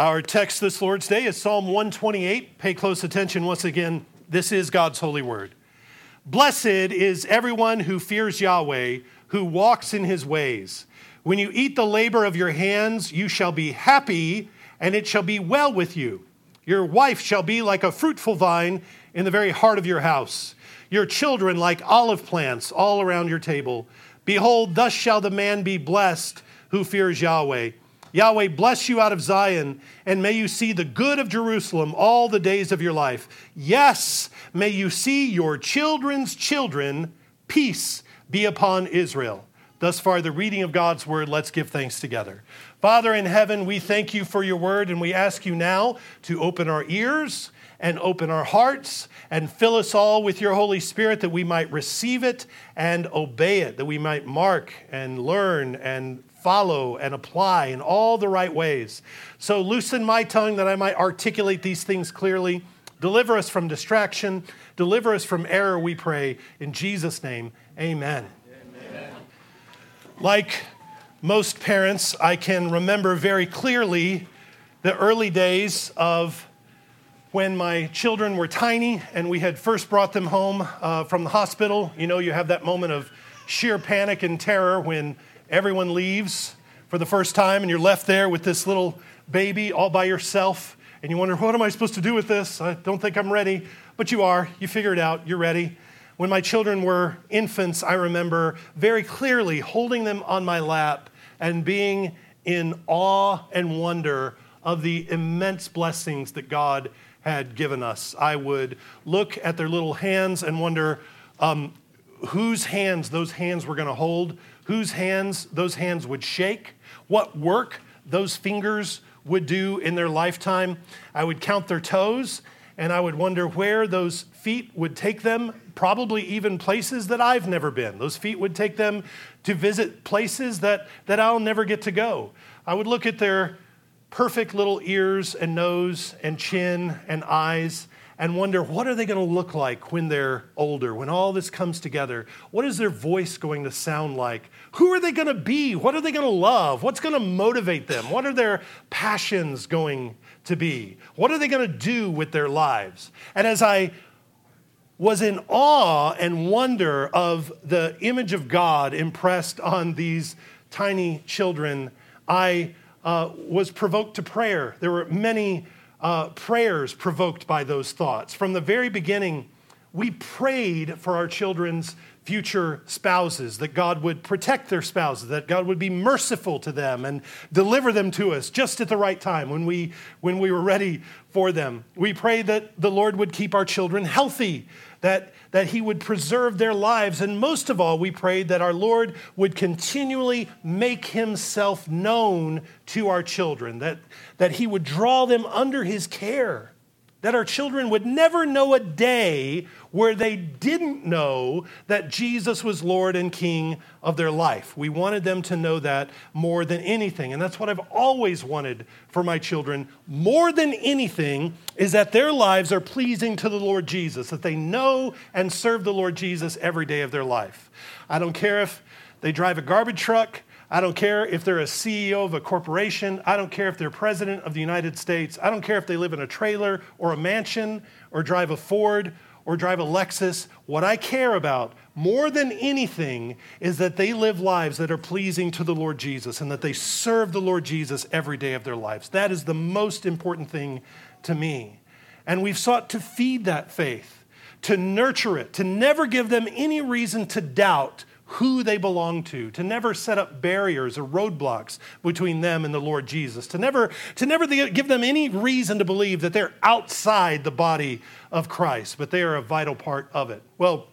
Our text this Lord's Day is Psalm 128. Pay close attention once again. This is God's holy word. Blessed is everyone who fears Yahweh, who walks in his ways. When you eat the labor of your hands, you shall be happy, and it shall be well with you. Your wife shall be like a fruitful vine in the very heart of your house, your children like olive plants all around your table. Behold, thus shall the man be blessed who fears Yahweh. Yahweh bless you out of Zion, and may you see the good of Jerusalem all the days of your life. Yes, may you see your children's children. Peace be upon Israel. Thus far, the reading of God's word. Let's give thanks together. Father in heaven, we thank you for your word, and we ask you now to open our ears and open our hearts and fill us all with your Holy Spirit that we might receive it and obey it, that we might mark and learn and follow and apply in all the right ways. So loosen my tongue that I might articulate these things clearly. Deliver us from distraction. Deliver us from error, we pray. In Jesus' name, amen. amen. Like most parents, I can remember very clearly the early days of when my children were tiny and we had first brought them home uh, from the hospital. You know, you have that moment of sheer panic and terror when everyone leaves for the first time and you're left there with this little baby all by yourself and you wonder, what am I supposed to do with this? I don't think I'm ready. But you are. You figure it out. You're ready. When my children were infants, I remember very clearly holding them on my lap and being in awe and wonder of the immense blessings that God had given us. I would look at their little hands and wonder um, whose hands those hands were going to hold whose hands those hands would shake, what work those fingers would do in their lifetime. I would count their toes and I would wonder where those feet would take them, probably even places that I've never been. Those feet would take them to visit places that, that I'll never get to go. I would look at their perfect little ears and nose and chin and eyes and wonder what are they going to look like when they're older, when all this comes together? What is their voice going to sound like? Who are they going to be? What are they going to love? What's going to motivate them? What are their passions going to be? What are they going to do with their lives? And as I was in awe and wonder of the image of God impressed on these tiny children, I uh, was provoked to prayer. There were many uh, prayers provoked by those thoughts. From the very beginning, we prayed for our children's future spouses, that God would protect their spouses, that God would be merciful to them and deliver them to us just at the right time when we, when we were ready for them. We prayed that the Lord would keep our children healthy, that, that He would preserve their lives. And most of all, we prayed that our Lord would continually make Himself known to our children, that, that He would draw them under His care, that our children would never know a day where they didn't know that Jesus was Lord and King of their life. We wanted them to know that more than anything. And that's what I've always wanted for my children. More than anything is that their lives are pleasing to the Lord Jesus, that they know and serve the Lord Jesus every day of their life. I don't care if they drive a garbage truck. I don't care if they're a CEO of a corporation. I don't care if they're president of the United States. I don't care if they live in a trailer or a mansion or drive a Ford or drive a Lexus. What I care about more than anything is that they live lives that are pleasing to the Lord Jesus and that they serve the Lord Jesus every day of their lives. That is the most important thing to me. And we've sought to feed that faith, to nurture it, to never give them any reason to doubt who they belong to, to never set up barriers or roadblocks between them and the Lord Jesus, to never, to never give them any reason to believe that they're outside the body of Christ, but they are a vital part of it. Well,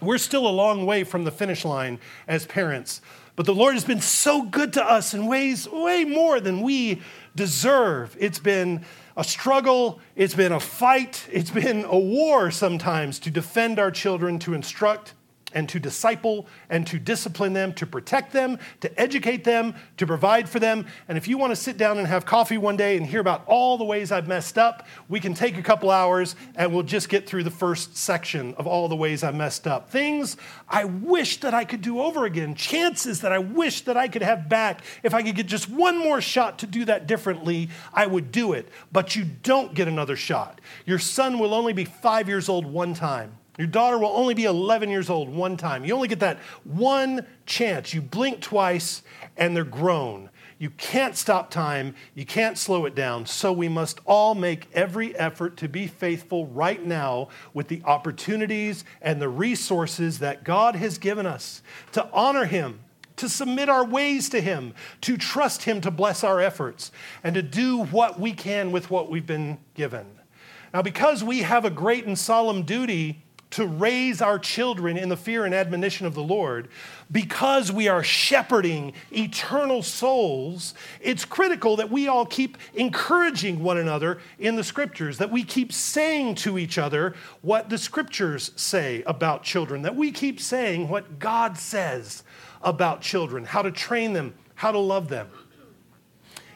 we're still a long way from the finish line as parents, but the Lord has been so good to us in ways way more than we deserve. It's been a struggle, it's been a fight, it's been a war sometimes to defend our children, to instruct and to disciple and to discipline them, to protect them, to educate them, to provide for them. And if you want to sit down and have coffee one day and hear about all the ways I've messed up, we can take a couple hours and we'll just get through the first section of all the ways I messed up. Things I wish that I could do over again, chances that I wish that I could have back. If I could get just one more shot to do that differently, I would do it. But you don't get another shot. Your son will only be five years old one time. Your daughter will only be 11 years old one time. You only get that one chance. You blink twice and they're grown. You can't stop time. You can't slow it down. So we must all make every effort to be faithful right now with the opportunities and the resources that God has given us to honor Him, to submit our ways to Him, to trust Him to bless our efforts, and to do what we can with what we've been given. Now, because we have a great and solemn duty to raise our children in the fear and admonition of the Lord, because we are shepherding eternal souls, it's critical that we all keep encouraging one another in the scriptures, that we keep saying to each other what the scriptures say about children, that we keep saying what God says about children, how to train them, how to love them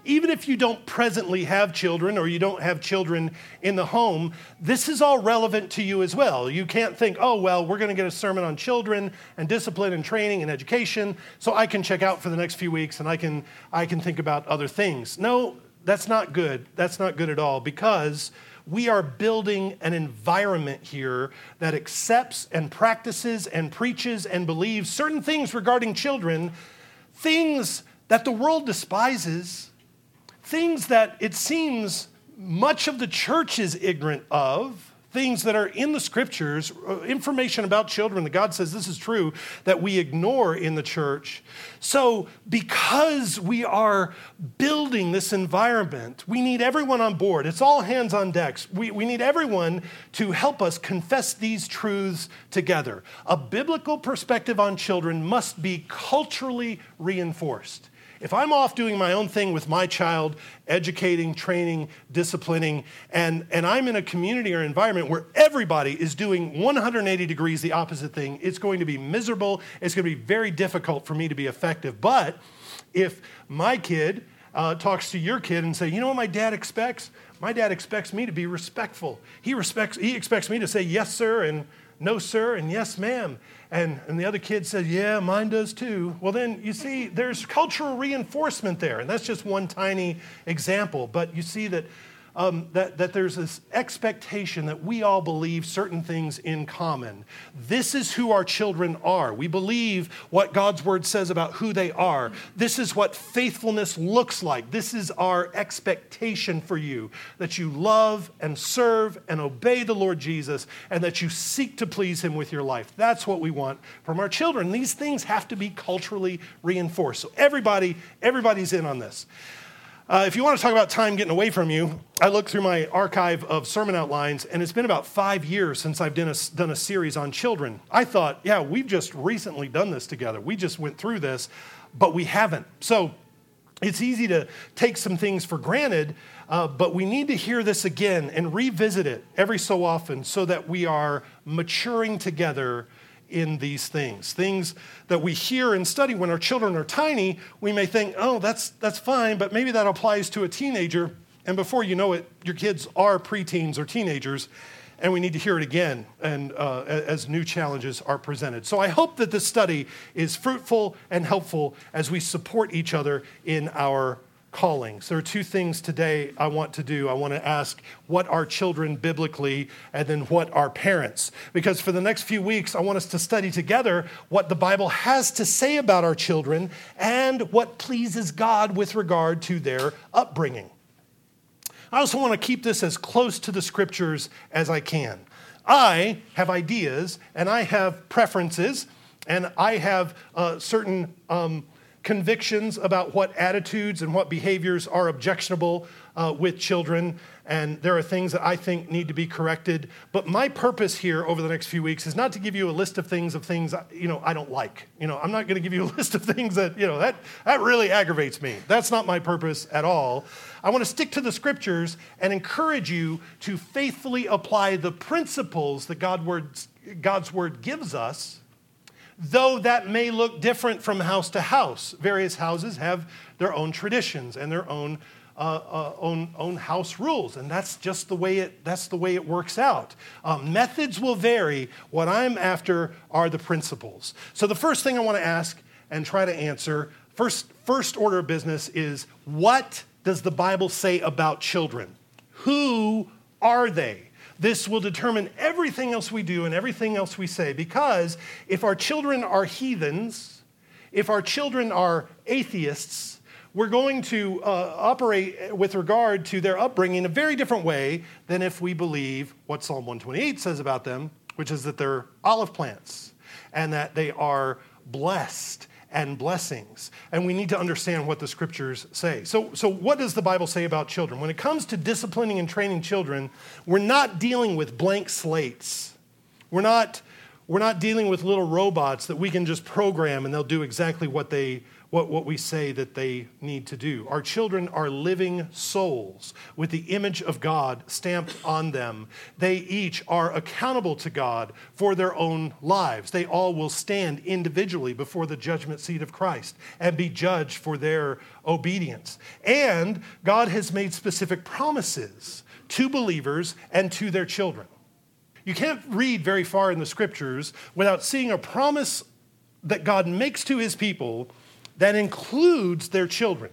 even if you don't presently have children or you don't have children in the home, this is all relevant to you as well. You can't think, oh, well, we're going to get a sermon on children and discipline and training and education, so I can check out for the next few weeks and I can, I can think about other things. No, that's not good. That's not good at all because we are building an environment here that accepts and practices and preaches and believes certain things regarding children, things that the world despises things that it seems much of the church is ignorant of, things that are in the scriptures, uh, information about children that God says this is true, that we ignore in the church. So, because we are building this environment, we need everyone on board. It's all hands on decks. We, we need everyone to help us confess these truths together. A biblical perspective on children must be culturally reinforced. If I'm off doing my own thing with my child, educating, training, disciplining, and, and I'm in a community or environment where everybody is doing 180 degrees the opposite thing, it's going to be miserable. It's going to be very difficult for me to be effective. But if my kid uh, talks to your kid and say, you know what my dad expects? My dad expects me to be respectful. He, respects, he expects me to say yes, sir, and no, sir, and yes, ma'am. And, and the other kid said, Yeah, mine does too. Well, then you see, there's cultural reinforcement there. And that's just one tiny example. But you see that um, that, that there's this expectation that we all believe certain things in common. This is who our children are. We believe what God's word says about who they are. This is what faithfulness looks like. This is our expectation for you that you love and serve and obey the Lord Jesus and that you seek to please him with your life. That's what we want from our children. These things have to be culturally reinforced. So everybody, everybody's in on this. Uh, if you want to talk about time getting away from you, I looked through my archive of sermon outlines, and it's been about five years since I've done a, done a series on children. I thought, yeah, we've just recently done this together. We just went through this, but we haven't. So it's easy to take some things for granted, uh, but we need to hear this again and revisit it every so often so that we are maturing together in these things. Things that we hear and study when our children are tiny, we may think, oh, that's, that's fine, but maybe that applies to a teenager. And before you know it, your kids are preteens or teenagers, and we need to hear it again and, uh, as new challenges are presented. So I hope that this study is fruitful and helpful as we support each other in our callings. There are two things today I want to do. I want to ask what are children biblically, and then what are parents. Because for the next few weeks, I want us to study together what the Bible has to say about our children and what pleases God with regard to their upbringing. I also want to keep this as close to the scriptures as I can. I have ideas and I have preferences and I have uh, certain. Um, convictions about what attitudes and what behaviors are objectionable uh, with children, and there are things that I think need to be corrected. But my purpose here over the next few weeks is not to give you a list of things of things you know I don't like. You know, I'm not going to give you a list of things that you know that that really aggravates me. That's not my purpose at all. I want to stick to the scriptures and encourage you to faithfully apply the principles that God words, God's word gives us though that may look different from house to house. Various houses have their own traditions and their own uh, uh, own, own house rules, and that's just the way it, that's the way it works out. Um, methods will vary. What I'm after are the principles. So the first thing I want to ask and try to answer, first, first order of business is what does the Bible say about children? Who are they? This will determine everything else we do and everything else we say. Because if our children are heathens, if our children are atheists, we're going to uh, operate with regard to their upbringing a very different way than if we believe what Psalm 128 says about them, which is that they're olive plants and that they are blessed and blessings. And we need to understand what the scriptures say. So, so, what does the Bible say about children? When it comes to disciplining and training children, we're not dealing with blank slates. We're not, we're not dealing with little robots that we can just program and they'll do exactly what they what, what we say that they need to do. Our children are living souls with the image of God stamped on them. They each are accountable to God for their own lives. They all will stand individually before the judgment seat of Christ and be judged for their obedience. And God has made specific promises to believers and to their children. You can't read very far in the scriptures without seeing a promise that God makes to his people that includes their children.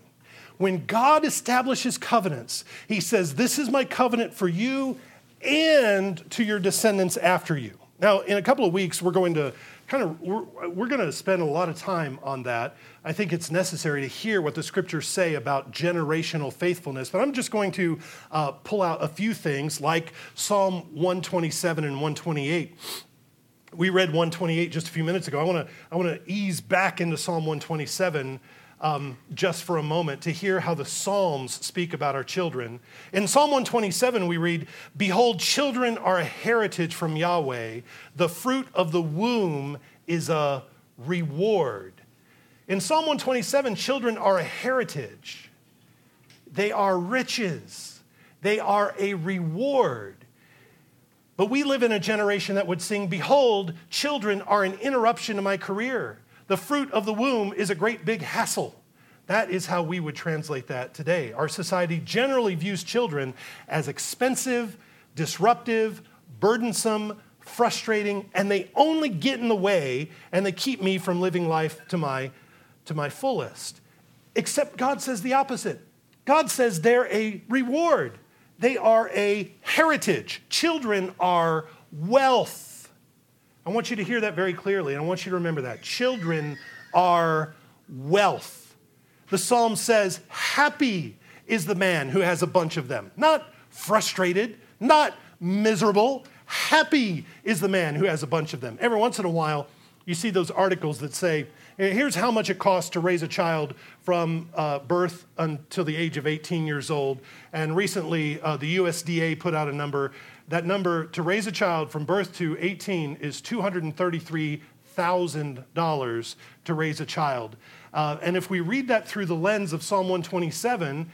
When God establishes covenants, He says, This is my covenant for you and to your descendants after you. Now, in a couple of weeks, we're going to kind of we're, we're, going to spend a lot of time on that. I think it's necessary to hear what the scriptures say about generational faithfulness. But I'm just going to uh, pull out a few things, like Psalm 127 and 128 we read 128 just a few minutes ago. I want to I want to ease back into Psalm 127 um, just for a moment to hear how the Psalms speak about our children. In Psalm 127, we read, "Behold, children are a heritage from Yahweh. The fruit of the womb is a reward." In Psalm 127, children are a heritage. They are riches. They are a reward. But we live in a generation that would sing, Behold, children are an interruption to my career. The fruit of the womb is a great big hassle. That is how we would translate that today. Our society generally views children as expensive, disruptive, burdensome, frustrating, and they only get in the way and they keep me from living life to my, to my fullest. Except God says the opposite. God says they're a reward. They are a heritage. Children are wealth. I want you to hear that very clearly. And I want you to remember that. Children are wealth. The psalm says, Happy is the man who has a bunch of them. Not frustrated, not miserable. Happy is the man who has a bunch of them. Every once in a while, you see those articles that say, here's how much it costs to raise a child from uh, birth until the age of 18 years old. And recently, uh, the USDA put out a number. That number to raise a child from birth to 18 is $233,000 to raise a child. Uh, and if we read that through the lens of Psalm 127,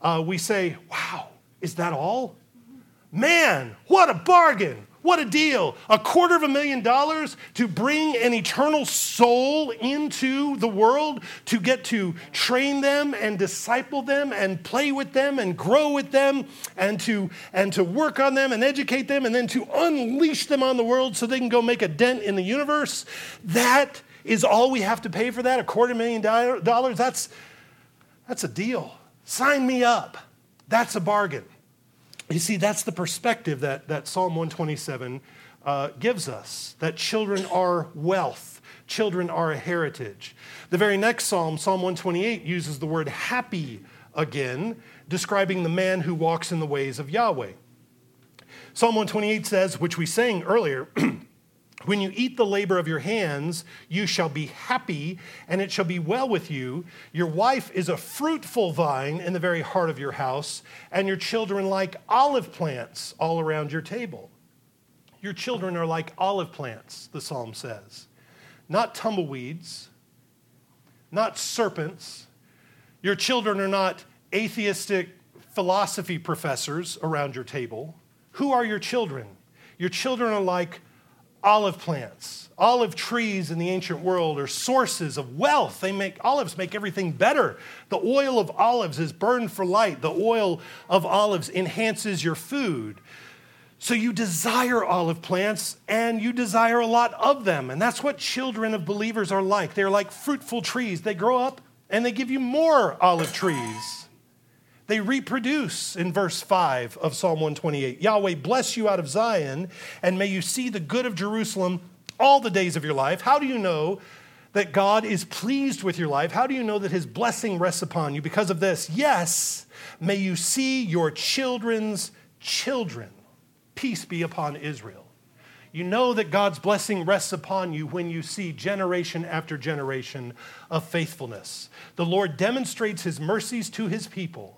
uh, we say, wow, is that all? Man, what a bargain! What a deal. A quarter of a million dollars to bring an eternal soul into the world, to get to train them and disciple them and play with them and grow with them and to, and to work on them and educate them and then to unleash them on the world so they can go make a dent in the universe. That is all we have to pay for that, a quarter million dollars. That's, that's a deal. Sign me up. That's a bargain. You see, that's the perspective that, that Psalm 127 uh, gives us that children are wealth, children are a heritage. The very next psalm, Psalm 128, uses the word happy again, describing the man who walks in the ways of Yahweh. Psalm 128 says, which we sang earlier, When you eat the labor of your hands, you shall be happy, and it shall be well with you. Your wife is a fruitful vine in the very heart of your house, and your children like olive plants all around your table. Your children are like olive plants, the psalm says, not tumbleweeds, not serpents. Your children are not atheistic philosophy professors around your table. Who are your children? Your children are like olive plants. Olive trees in the ancient world are sources of wealth. They make olives make everything better. The oil of olives is burned for light. The oil of olives enhances your food. So you desire olive plants and you desire a lot of them. And that's what children of believers are like. They're like fruitful trees. They grow up and they give you more olive trees. They reproduce in verse 5 of Psalm 128. Yahweh bless you out of Zion, and may you see the good of Jerusalem all the days of your life. How do you know that God is pleased with your life? How do you know that his blessing rests upon you? Because of this, yes, may you see your children's children. Peace be upon Israel. You know that God's blessing rests upon you when you see generation after generation of faithfulness. The Lord demonstrates his mercies to his people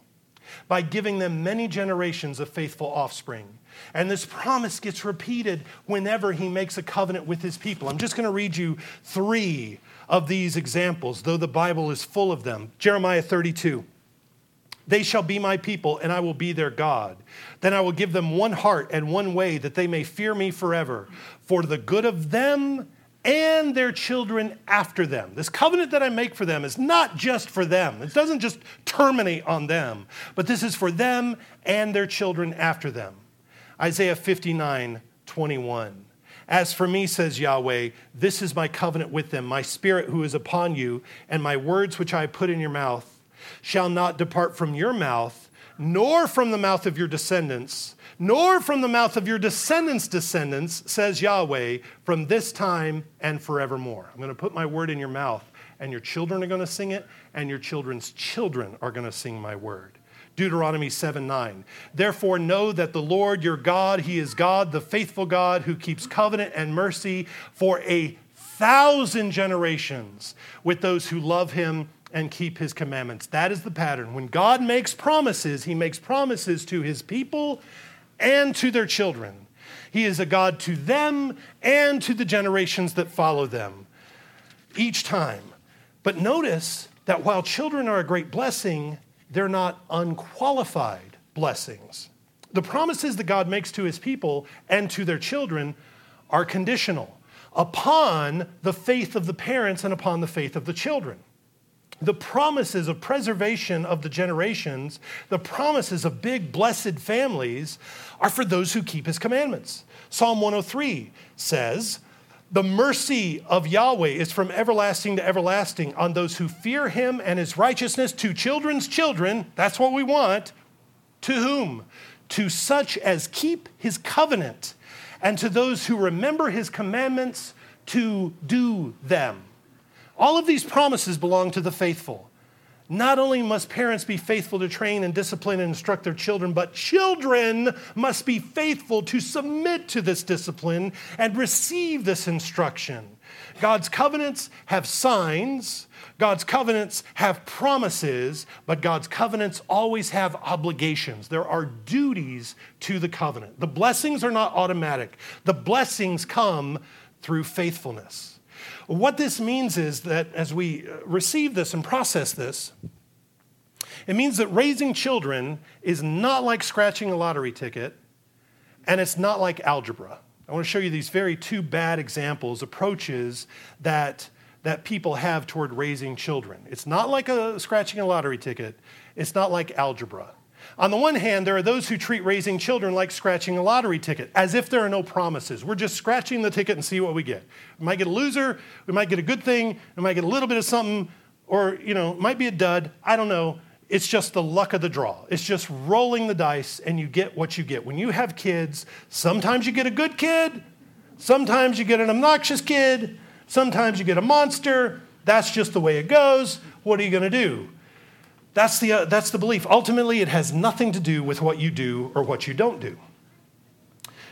by giving them many generations of faithful offspring. And this promise gets repeated whenever he makes a covenant with his people. I'm just going to read you three of these examples, though the Bible is full of them. Jeremiah 32. They shall be my people, and I will be their God. Then I will give them one heart and one way, that they may fear me forever, for the good of them and their children after them. This covenant that I make for them is not just for them, it doesn't just terminate on them, but this is for them and their children after them. Isaiah 59 21. As for me, says Yahweh, this is my covenant with them, my spirit who is upon you, and my words which I put in your mouth shall not depart from your mouth, nor from the mouth of your descendants nor from the mouth of your descendants' descendants, says Yahweh, from this time and forevermore. I'm going to put my word in your mouth, and your children are going to sing it, and your children's children are going to sing my word. Deuteronomy 7 9. Therefore, know that the Lord your God, He is God, the faithful God, who keeps covenant and mercy for a thousand generations with those who love Him and keep His commandments. That is the pattern. When God makes promises, He makes promises to His people and to their children. He is a God to them and to the generations that follow them each time. But notice that while children are a great blessing, they're not unqualified blessings. The promises that God makes to his people and to their children are conditional upon the faith of the parents and upon the faith of the children the promises of preservation of the generations, the promises of big blessed families, are for those who keep his commandments. Psalm 103 says, The mercy of Yahweh is from everlasting to everlasting on those who fear him and his righteousness to children's children. That's what we want. To whom? To such as keep his covenant, and to those who remember his commandments to do them. All of these promises belong to the faithful. Not only must parents be faithful to train and discipline and instruct their children, but children must be faithful to submit to this discipline and receive this instruction. God's covenants have signs, God's covenants have promises, but God's covenants always have obligations. There are duties to the covenant. The blessings are not automatic, the blessings come through faithfulness. What this means is that as we uh, receive this and process this, it means that raising children is not like scratching a lottery ticket, and it's not like algebra. I want to show you these very two bad examples, approaches that, that people have toward raising children. It's not like a, scratching a lottery ticket, it's not like algebra. On the one hand, there are those who treat raising children like scratching a lottery ticket, as if there are no promises. We're just scratching the ticket and see what we get. We might get a loser, we might get a good thing, we might get a little bit of something, or, you know, might be a dud. I don't know. It's just the luck of the draw. It's just rolling the dice and you get what you get. When you have kids, sometimes you get a good kid, sometimes you get an obnoxious kid, sometimes you get a monster. That's just the way it goes. What are you going to do? That's the, uh, that's the belief. Ultimately, it has nothing to do with what you do or what you don't do.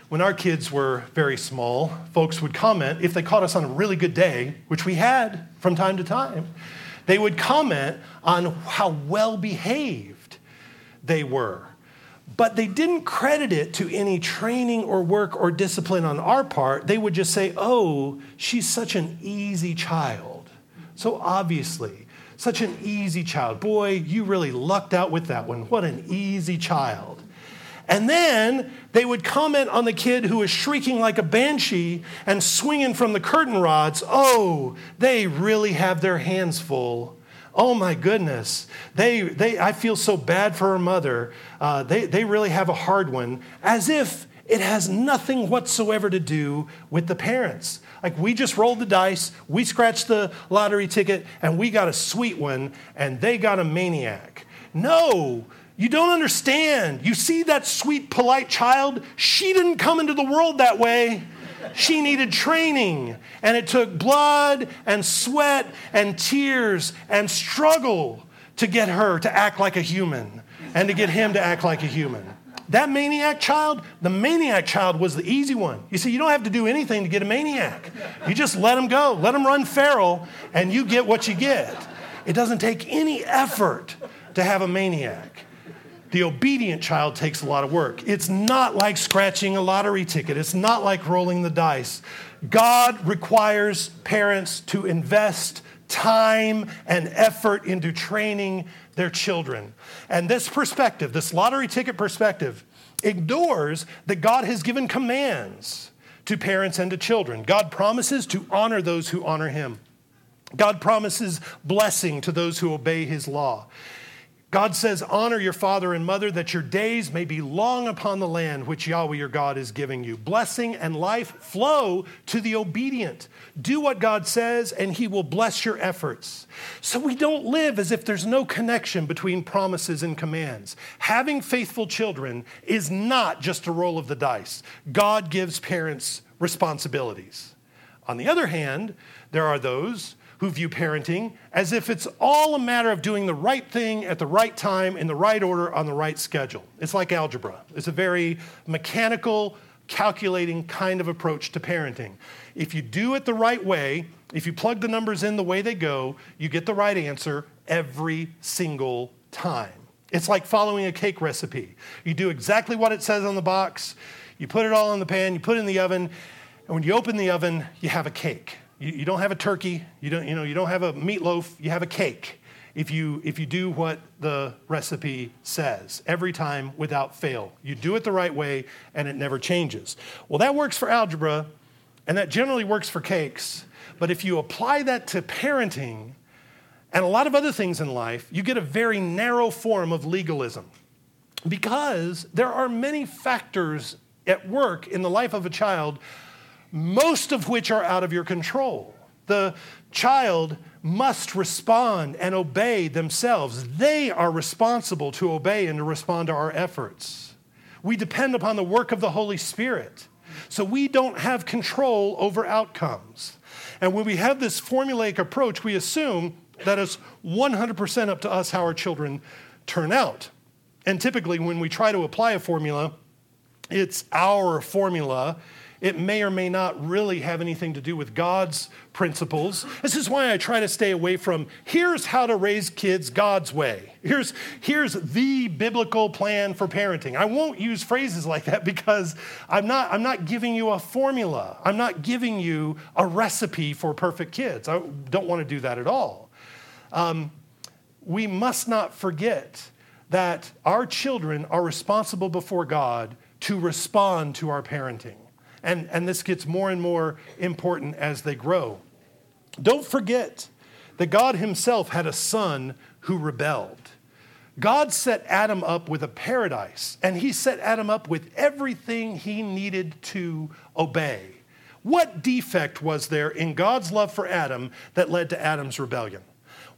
When our kids were very small, folks would comment, if they caught us on a really good day, which we had from time to time, they would comment on how well behaved they were. But they didn't credit it to any training or work or discipline on our part. They would just say, oh, she's such an easy child. So obviously, such an easy child. Boy, you really lucked out with that one. What an easy child. And then they would comment on the kid who was shrieking like a banshee and swinging from the curtain rods. Oh, they really have their hands full. Oh my goodness. They, they, I feel so bad for her mother. Uh, they, they really have a hard one, as if it has nothing whatsoever to do with the parents. Like we just rolled the dice, we scratched the lottery ticket, and we got a sweet one, and they got a maniac. No, you don't understand. You see that sweet, polite child? She didn't come into the world that way. She needed training, and it took blood and sweat and tears and struggle to get her to act like a human and to get him to act like a human. That maniac child, the maniac child was the easy one. You see, you don't have to do anything to get a maniac. You just let him go, let him run feral, and you get what you get. It doesn't take any effort to have a maniac. The obedient child takes a lot of work. It's not like scratching a lottery ticket, it's not like rolling the dice. God requires parents to invest time and effort into training their children. And this perspective, this lottery ticket perspective, ignores that God has given commands to parents and to children. God promises to honor those who honor him. God promises blessing to those who obey his law. God says, Honor your father and mother, that your days may be long upon the land which Yahweh your God is giving you. Blessing and life flow to the obedient. Do what God says, and he will bless your efforts. So we don't live as if there's no connection between promises and commands. Having faithful children is not just a roll of the dice, God gives parents responsibilities. On the other hand, there are those who view parenting as if it's all a matter of doing the right thing at the right time, in the right order, on the right schedule. It's like algebra, it's a very mechanical, calculating kind of approach to parenting. If you do it the right way, if you plug the numbers in the way they go, you get the right answer every single time. It's like following a cake recipe. You do exactly what it says on the box, you put it all in the pan, you put it in the oven, and when you open the oven, you have a cake. You, you don't have a turkey, you don't, you, know, you don't have a meatloaf, you have a cake if you, if you do what the recipe says every time without fail. You do it the right way and it never changes. Well, that works for algebra and that generally works for cakes. But if you apply that to parenting and a lot of other things in life, you get a very narrow form of legalism because there are many factors at work in the life of a child most of which are out of your control. The child must respond and obey themselves. They are responsible to obey and to respond to our efforts. We depend upon the work of the Holy Spirit. So we don't have control over outcomes. And when we have this formulaic approach, we assume that it's 100% up to us how our children turn out. And typically, when we try to apply a formula, it's our formula it may or may not really have anything to do with God's principles. This is why I try to stay away from here's how to raise kids God's way. Here's, here's the biblical plan for parenting. I won't use phrases like that because I'm not, I'm not giving you a formula. I'm not giving you a recipe for perfect kids. I don't want to do that at all. Um, we must not forget that our children are responsible before God to respond to our parenting. And, and this gets more and more important as they grow. Don't forget that God Himself had a son who rebelled. God set Adam up with a paradise, and He set Adam up with everything he needed to obey. What defect was there in God's love for Adam that led to Adam's rebellion?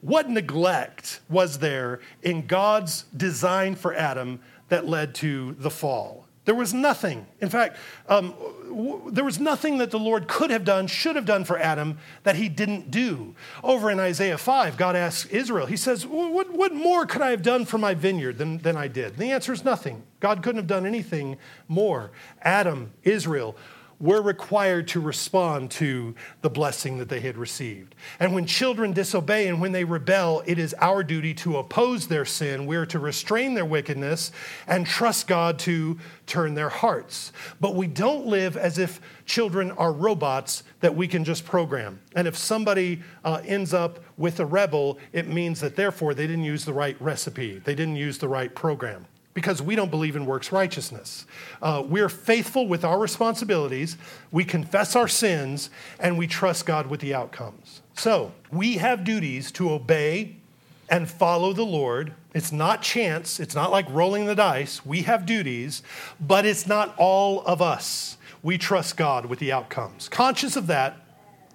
What neglect was there in God's design for Adam that led to the fall? There was nothing. In fact, um, w- there was nothing that the Lord could have done, should have done for Adam that he didn't do. Over in Isaiah 5, God asks Israel, He says, What, what more could I have done for my vineyard than, than I did? And the answer is nothing. God couldn't have done anything more. Adam, Israel, were required to respond to the blessing that they had received. And when children disobey and when they rebel, it is our duty to oppose their sin. We're to restrain their wickedness and trust God to turn their hearts. But we don't live as if children are robots that we can just program. And if somebody uh, ends up with a rebel, it means that therefore they didn't use the right recipe, they didn't use the right program because we don't believe in works righteousness. Uh, we're faithful with our responsibilities, we confess our sins, and we trust God with the outcomes. So we have duties to obey and follow the Lord. It's not chance, it's not like rolling the dice. We have duties, but it's not all of us. We trust God with the outcomes. Conscious of that,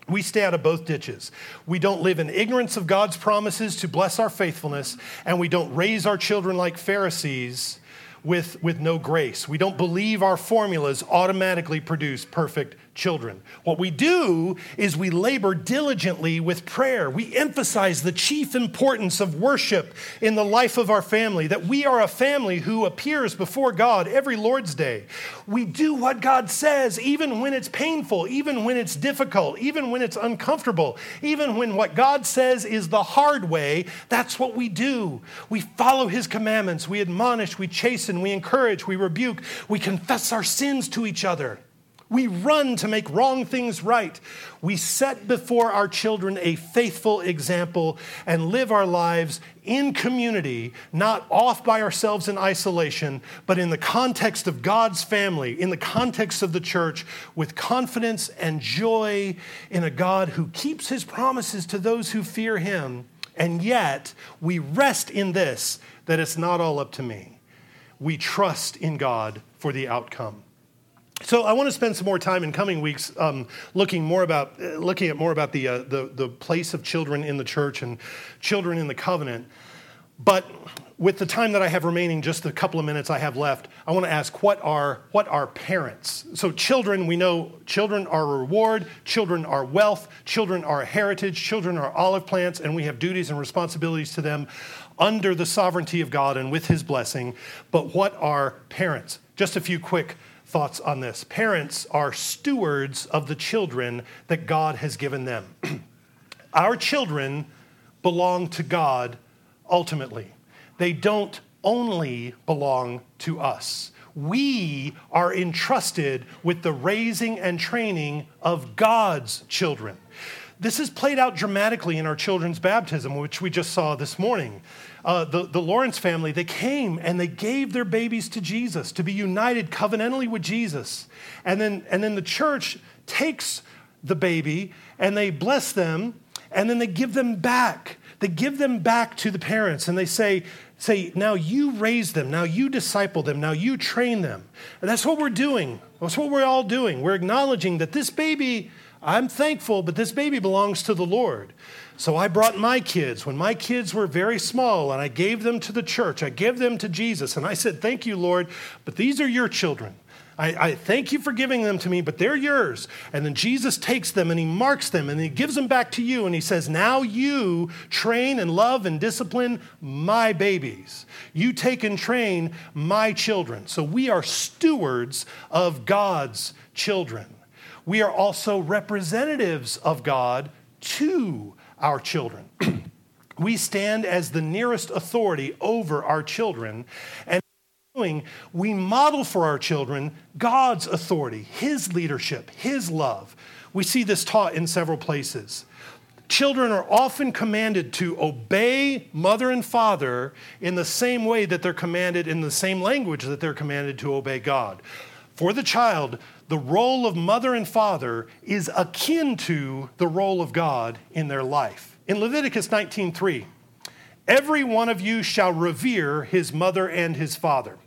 we stay out of both ditches. We don't live in ignorance of God's promises to bless our faithfulness, and we don't raise our children like Pharisees with, with no grace. We don't believe our formulas automatically produce perfect children. What we do is we labor diligently with prayer. We emphasize the chief importance of worship in the life of our family, that we are a family who appears before God every Lord's Day. We do what God says, even when it's painful, even when it's difficult, even when it's uncomfortable, even when what God says is the hard way. That's what we do. We follow His commandments, we admonish, we chasten, we encourage, we rebuke, we confess our sins to each other. We run to make wrong things right. We set before our children a faithful example and live our lives in community, not off by ourselves in isolation, but in the context of God's family, in the context of the church, with confidence and joy in a God who keeps his promises to those who fear him. And yet, we rest in this that it's not all up to me. We trust in God for the outcome. So I want to spend some more time in coming weeks um, looking more about uh, looking at more about the, uh, the the place of children in the church and children in the covenant. But with the time that I have remaining, just the couple of minutes I have left, I want to ask what are what are parents? So children, we know children are a reward, children are wealth, children are heritage, children are olive plants, and we have duties and responsibilities to them under the sovereignty of God and with His blessing. But what are parents? Just a few quick thoughts on this. Parents are stewards of the children that God has given them. Our children belong to God ultimately, they don't only belong to us. We are entrusted with the raising and training of God's children. This is played out dramatically in our children's baptism, which we just saw this morning uh, the, the Lawrence family, they came and they gave their babies to Jesus to be united covenantally with Jesus. And then, and then the church takes the baby and they bless them and then they give them back. They give them back to the parents and they say, say, now you raise them, now you disciple them, now you train them. And that's what we're doing. That's what we're all doing. We're acknowledging that this baby, I'm thankful, but this baby belongs to the Lord. So I brought my kids when my kids were very small and I gave them to the church. I gave them to Jesus and I said, Thank you, Lord, but these are your children. I, I, thank you for giving them to me, but they're yours. And then Jesus takes them and he marks them and he gives them back to you and he says, Now you train and love and discipline my babies. You take and train my children. So we are stewards of God's children. We are also representatives of God to our children. we stand as the nearest authority over our children, and we model for our children God's authority, His leadership, His love. We see this taught in several places. Children are often commanded to obey mother and father in the same way that they're commanded in the same language that they're commanded to obey God. For the child, the role of mother and father is akin to the role of God in their life. In Leviticus 19:3, every one of you shall revere his mother and his father.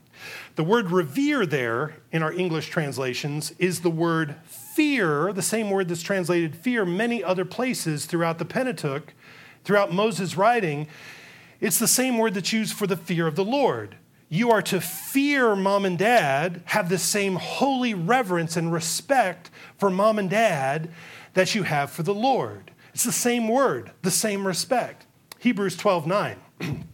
The word revere there in our English translations is the word fear, the same word that's translated fear many other places throughout the Pentateuch, throughout Moses' writing. It's the same word that's used for the fear of the Lord. You are to fear mom and dad, have the same holy reverence and respect for mom and dad that you have for the Lord. It's the same word, the same respect. Hebrews 12 9.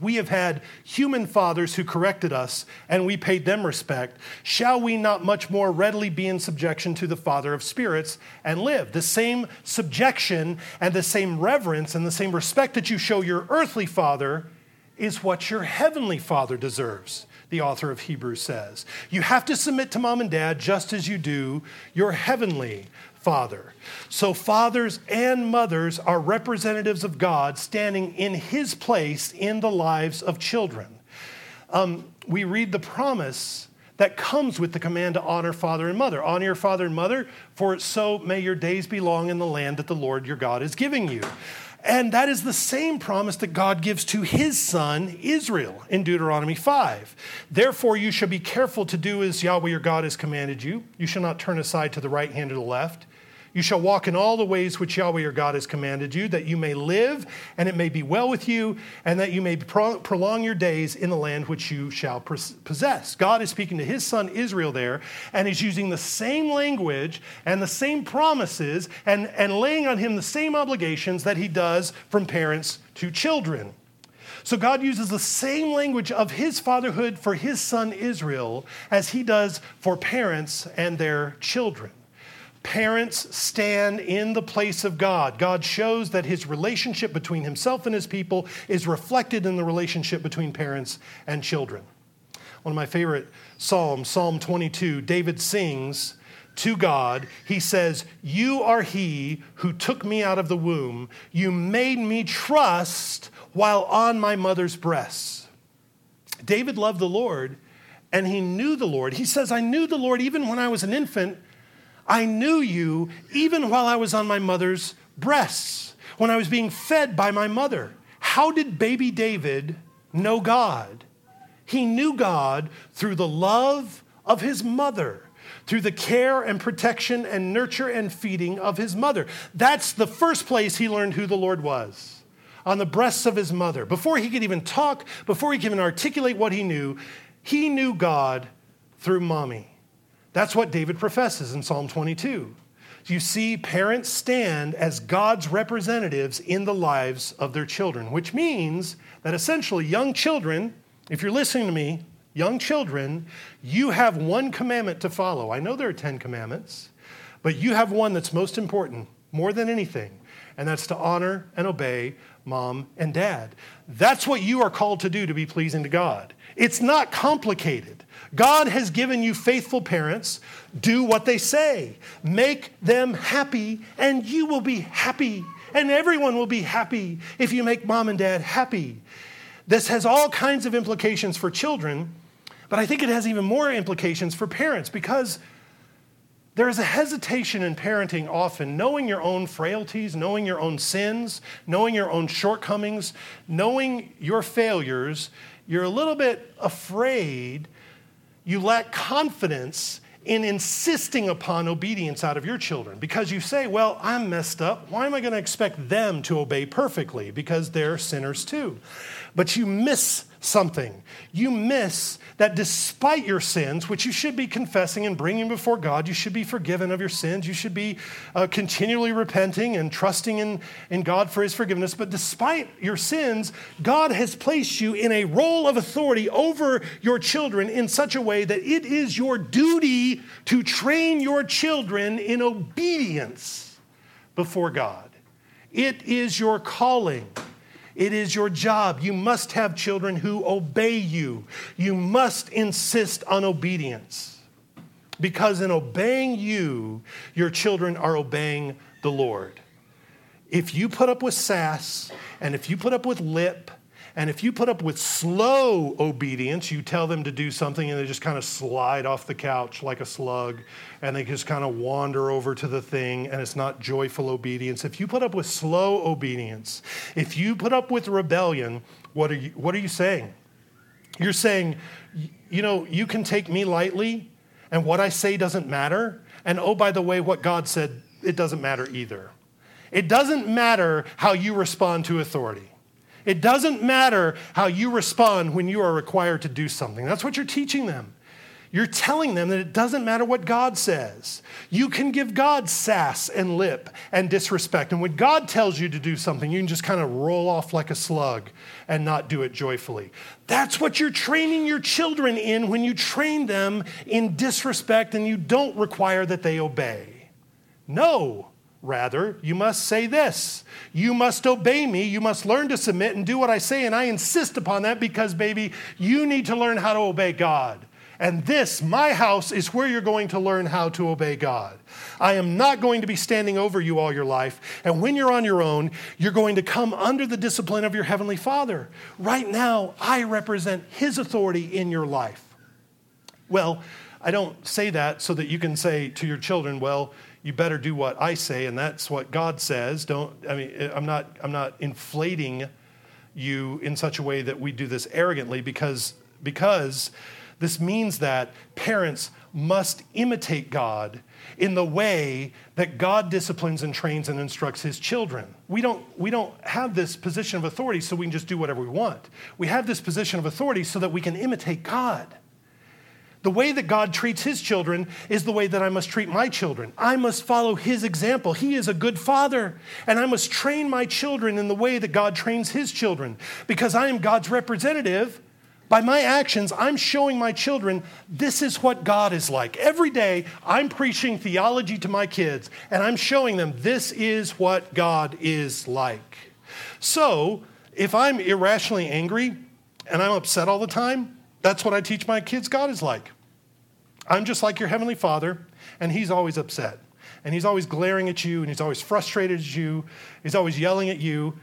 we have had human fathers who corrected us, and we paid them respect. Shall we not much more readily be in subjection to the Father of spirits and live? The same subjection and the same reverence and the same respect that you show your earthly father is what your heavenly father deserves, the author of Hebrews says. You have to submit to mom and dad just as you do your heavenly father. So, fathers and mothers are representatives of God standing in his place in the lives of children. um, we read the promise that comes with the command to honor father and mother. Honor your father and mother, for so may your days be long in the land that the Lord your God is giving you. And that is the same promise that God gives to his son Israel in Deuteronomy 5. Therefore, you shall be careful to do as Yahweh your God has commanded you. You shall not turn aside to the right hand or the left. You shall walk in all the ways which Yahweh your God has commanded you, that you may live and it may be well with you, and that you may prolong your days in the land which you shall possess. God is speaking to his son Israel there, and is using the same language and the same promises and, and laying on him the same obligations that he does from parents to children. So God uses the same language of his fatherhood for his son Israel as he does for parents and their children. Parents stand in the place of God. God shows that his relationship between himself and his people is reflected in the relationship between parents and children. One of my favorite Psalms, Psalm 22, David sings to God. He says, You are he who took me out of the womb. You made me trust while on my mother's breasts. David loved the Lord and he knew the Lord. He says, I knew the Lord even when I was an infant I knew you even while I was on my mother's breasts, when I was being fed by my mother. How did baby David know God? He knew God through the love of his mother, through the care and protection and nurture and feeding of his mother. That's the first place he learned who the Lord was on the breasts of his mother. Before he could even talk, before he could even articulate what he knew, he knew God through mommy. That's what David professes in Psalm 22. You see, parents stand as God's representatives in the lives of their children, which means that essentially, young children, if you're listening to me, young children, you have one commandment to follow. I know there are 10 commandments, but you have one that's most important, more than anything, and that's to honor and obey mom and dad. That's what you are called to do to be pleasing to God. It's not complicated. God has given you faithful parents. Do what they say. Make them happy, and you will be happy. And everyone will be happy if you make mom and dad happy. This has all kinds of implications for children, but I think it has even more implications for parents because there is a hesitation in parenting often, knowing your own frailties, knowing your own sins, knowing your own shortcomings, knowing your failures. You're a little bit afraid you lack confidence in insisting upon obedience out of your children because you say, Well, I'm messed up. Why am I going to expect them to obey perfectly? Because they're sinners too. But you miss something. You miss that despite your sins, which you should be confessing and bringing before God, you should be forgiven of your sins. You should be uh, continually repenting and trusting in, in God for his forgiveness. But despite your sins, God has placed you in a role of authority over your children in such a way that it is your duty to train your children in obedience before God. It is your calling. It is your job. You must have children who obey you. You must insist on obedience. Because in obeying you, your children are obeying the Lord. If you put up with sass and if you put up with lip and if you put up with slow obedience, you tell them to do something and they just kind of slide off the couch like a slug and they just kind of wander over to the thing and it's not joyful obedience. If you put up with slow obedience, if you put up with rebellion, what are you, what are you saying? You're saying, you know, you can take me lightly and what I say doesn't matter. And oh, by the way, what God said, it doesn't matter either. It doesn't matter how you respond to authority. It doesn't matter how you respond when you are required to do something. That's what you're teaching them. You're telling them that it doesn't matter what God says. You can give God sass and lip and disrespect. And when God tells you to do something, you can just kind of roll off like a slug and not do it joyfully. That's what you're training your children in when you train them in disrespect and you don't require that they obey. No, Rather, you must say this You must obey me. You must learn to submit and do what I say. And I insist upon that because, baby, you need to learn how to obey God. And this, my house, is where you're going to learn how to obey God. I am not going to be standing over you all your life. And when you're on your own, you're going to come under the discipline of your Heavenly Father. Right now, I represent His authority in your life. Well, I don't say that so that you can say to your children, well, you better do what I say, and that's what God says. Don't, I mean, I'm not, I'm not inflating you in such a way that we do this arrogantly because, because this means that parents must imitate God in the way that God disciplines and trains and instructs his children. We don't, we don't have this position of authority so we can just do whatever we want. We have this position of authority so that we can imitate God. The way that God treats his children is the way that I must treat my children. I must follow his example. He is a good father, and I must train my children in the way that God trains his children because I am God's representative. By my actions, I'm showing my children this is what God is like. Every day, I'm preaching theology to my kids, and I'm showing them this is what God is like. So, if I'm irrationally angry and I'm upset all the time, that's what I teach my kids God is like. I'm just like your Heavenly Father, and He's always upset. And He's always glaring at you, and He's always frustrated at you. He's always yelling at you.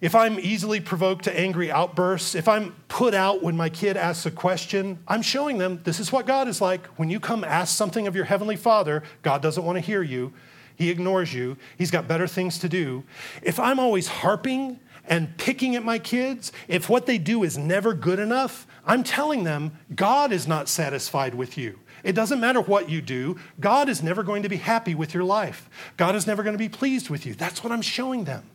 If I'm easily provoked to angry outbursts, if I'm put out when my kid asks a question, I'm showing them this is what God is like. When you come ask something of your Heavenly Father, God doesn't want to hear you. He ignores you. He's got better things to do. If I'm always harping and picking at my kids, if what they do is never good enough, I'm telling them God is not satisfied with you. It doesn't matter what you do, God is never going to be happy with your life. God is never going to be pleased with you. That's what I'm showing them.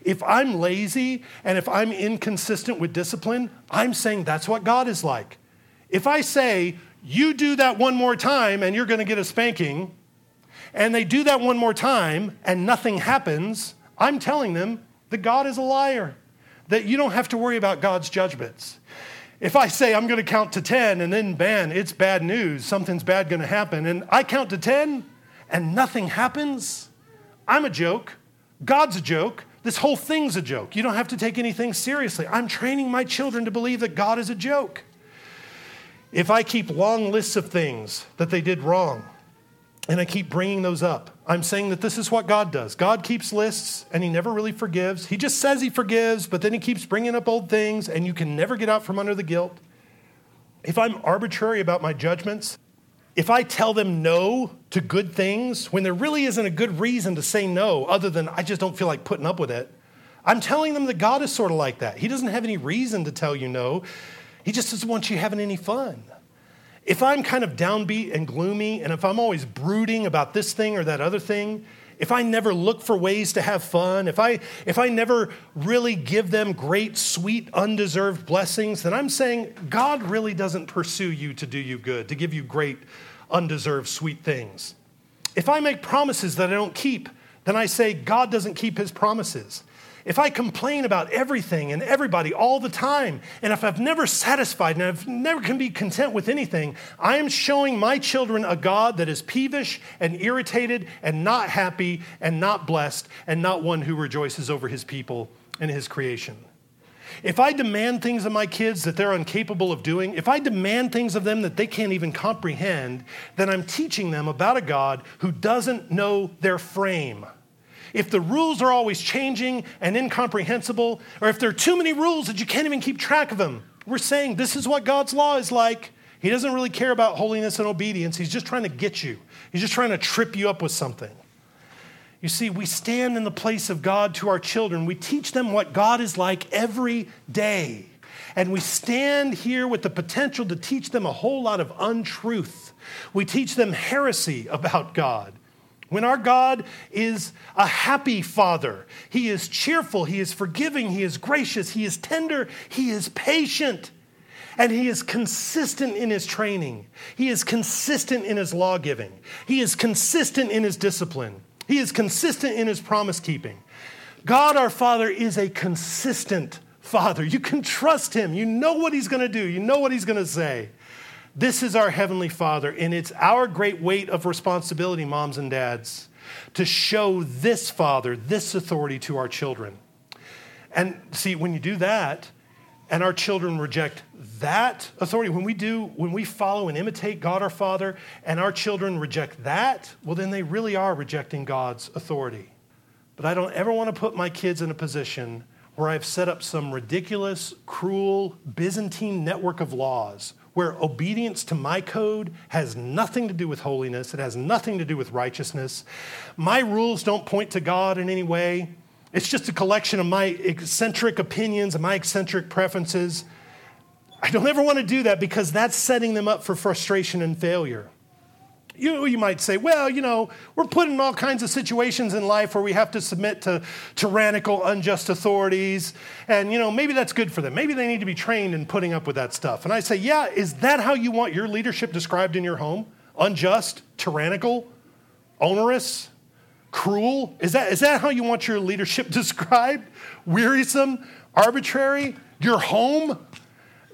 If I'm lazy and if I'm inconsistent with discipline, I'm saying that's what God is like. If I say, you do that one more time and you're going to get a spanking, and they do that one more time and nothing happens, I'm telling them that God is a liar, that you don't have to worry about God's judgments. If I say I'm going to count to 10 and then, man, it's bad news, something's bad going to happen, and I count to 10 and nothing happens, I'm a joke. God's a joke. This whole thing's a joke. You don't have to take anything seriously. I'm training my children to believe that God is a joke. If I keep long lists of things that they did wrong, and I keep bringing those up. I'm saying that this is what God does. God keeps lists and he never really forgives. He just says he forgives, but then he keeps bringing up old things and you can never get out from under the guilt. If I'm arbitrary about my judgments, if I tell them no to good things when there really isn't a good reason to say no other than I just don't feel like putting up with it, I'm telling them that God is sort of like that. He doesn't have any reason to tell you no, He just doesn't want you having any fun if I'm kind of downbeat and gloomy, and if I'm always brooding about this thing or that other thing, if I never look for ways to have fun, if I, if I never really give them great, sweet, undeserved blessings, then I'm saying God really doesn't pursue you to do you good, to give you great, undeserved, sweet things. If I make promises that I don't keep, then I say God doesn't keep his promises if I complain about everything and everybody all the time, and if I've never satisfied and I've never can be content with anything, I am showing my children a God that is peevish and irritated and not happy and not blessed and not one who rejoices over his people and his creation. If I demand things of my kids that they're incapable of doing, if I demand things of them that they can't even comprehend, then I'm teaching them about a God who doesn't know their frame if the rules are always changing and incomprehensible, or if there are too many rules that you can't even keep track of them, we're saying this is what God's law is like. He doesn't really care about holiness and obedience. He's just trying to get you, He's just trying to trip you up with something. You see, we stand in the place of God to our children. We teach them what God is like every day. And we stand here with the potential to teach them a whole lot of untruth. We teach them heresy about God. When our God is a happy father, he is cheerful, he is forgiving, he is gracious, he is tender, he is patient, and he is consistent in his training. He is consistent in his law giving. He is consistent in his discipline. He is consistent in his promise keeping. God our Father is a consistent Father. You can trust him. You know what he's going to do, you know what he's going to say. This is our Heavenly Father, and it's our great weight of responsibility, moms and dads, to show this Father, this authority to our children. And see, when you do that, and our children reject that authority, when we do, when we follow and imitate God our Father, and our children reject that, well, then they really are rejecting God's authority. But I don't ever want to put my kids in a position where I've set up some ridiculous, cruel, Byzantine network of laws where obedience to my code has nothing to do with holiness, it has nothing to do with righteousness. My rules don't point to God in any way. It's just a collection of my eccentric opinions and my eccentric preferences. I don't ever want to do that because that's setting them up for frustration and failure. You, you might say, well, you know, we're put in all kinds of situations in life where we have to submit to tyrannical, unjust authorities. And, you know, maybe that's good for them. Maybe they need to be trained in putting up with that stuff. And I say, yeah, is that how you want your leadership described in your home? Unjust, tyrannical, onerous, cruel? Is that, is that how you want your leadership described? Wearisome, arbitrary, your home?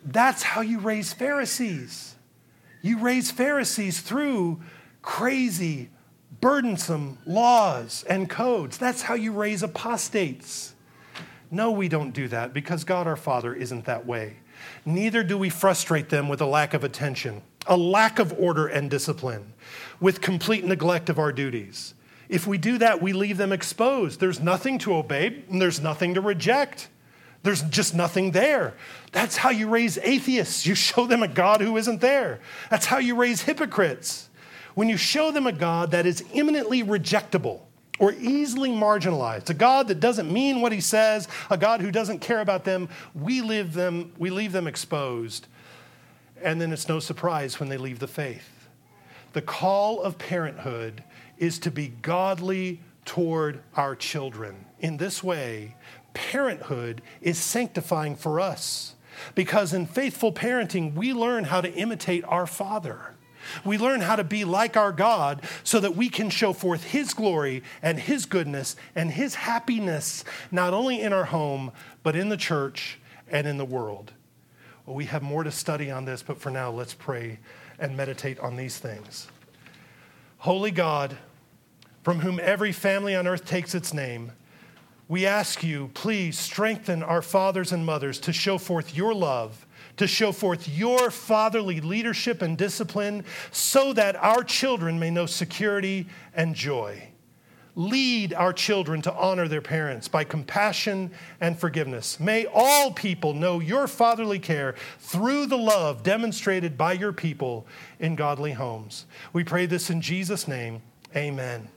That's how you raise Pharisees. You raise Pharisees through crazy, burdensome laws and codes. That's how you raise apostates. No, we don't do that because God our Father isn't that way. Neither do we frustrate them with a lack of attention, a lack of order and discipline, with complete neglect of our duties. If we do that, we leave them exposed. There's nothing to obey and there's nothing to reject. There's just nothing there. That's how you raise atheists. You show them a God who isn't there. That's how you raise hypocrites. When you show them a God that is imminently rejectable or easily marginalized, a God that doesn't mean what he says, a God who doesn't care about them, we leave them, we leave them exposed. And then it's no surprise when they leave the faith. The call of parenthood is to be godly toward our children. In this way, parenthood is sanctifying for us because in faithful parenting, we learn how to imitate our Father. We learn how to be like our God so that we can show forth His glory and His goodness and His happiness, not only in our home, but in the church and in the world. Well, we have more to study on this, but for now, let's pray and meditate on these things. Holy God, from whom every family on earth takes its name, we ask you, please strengthen our fathers and mothers to show forth your love to show forth your fatherly leadership and discipline so that our children may know security and joy. Lead our children to honor their parents by compassion and forgiveness. May all people know your fatherly care through the love demonstrated by your people in godly homes. We pray this in Jesus' name. Amen.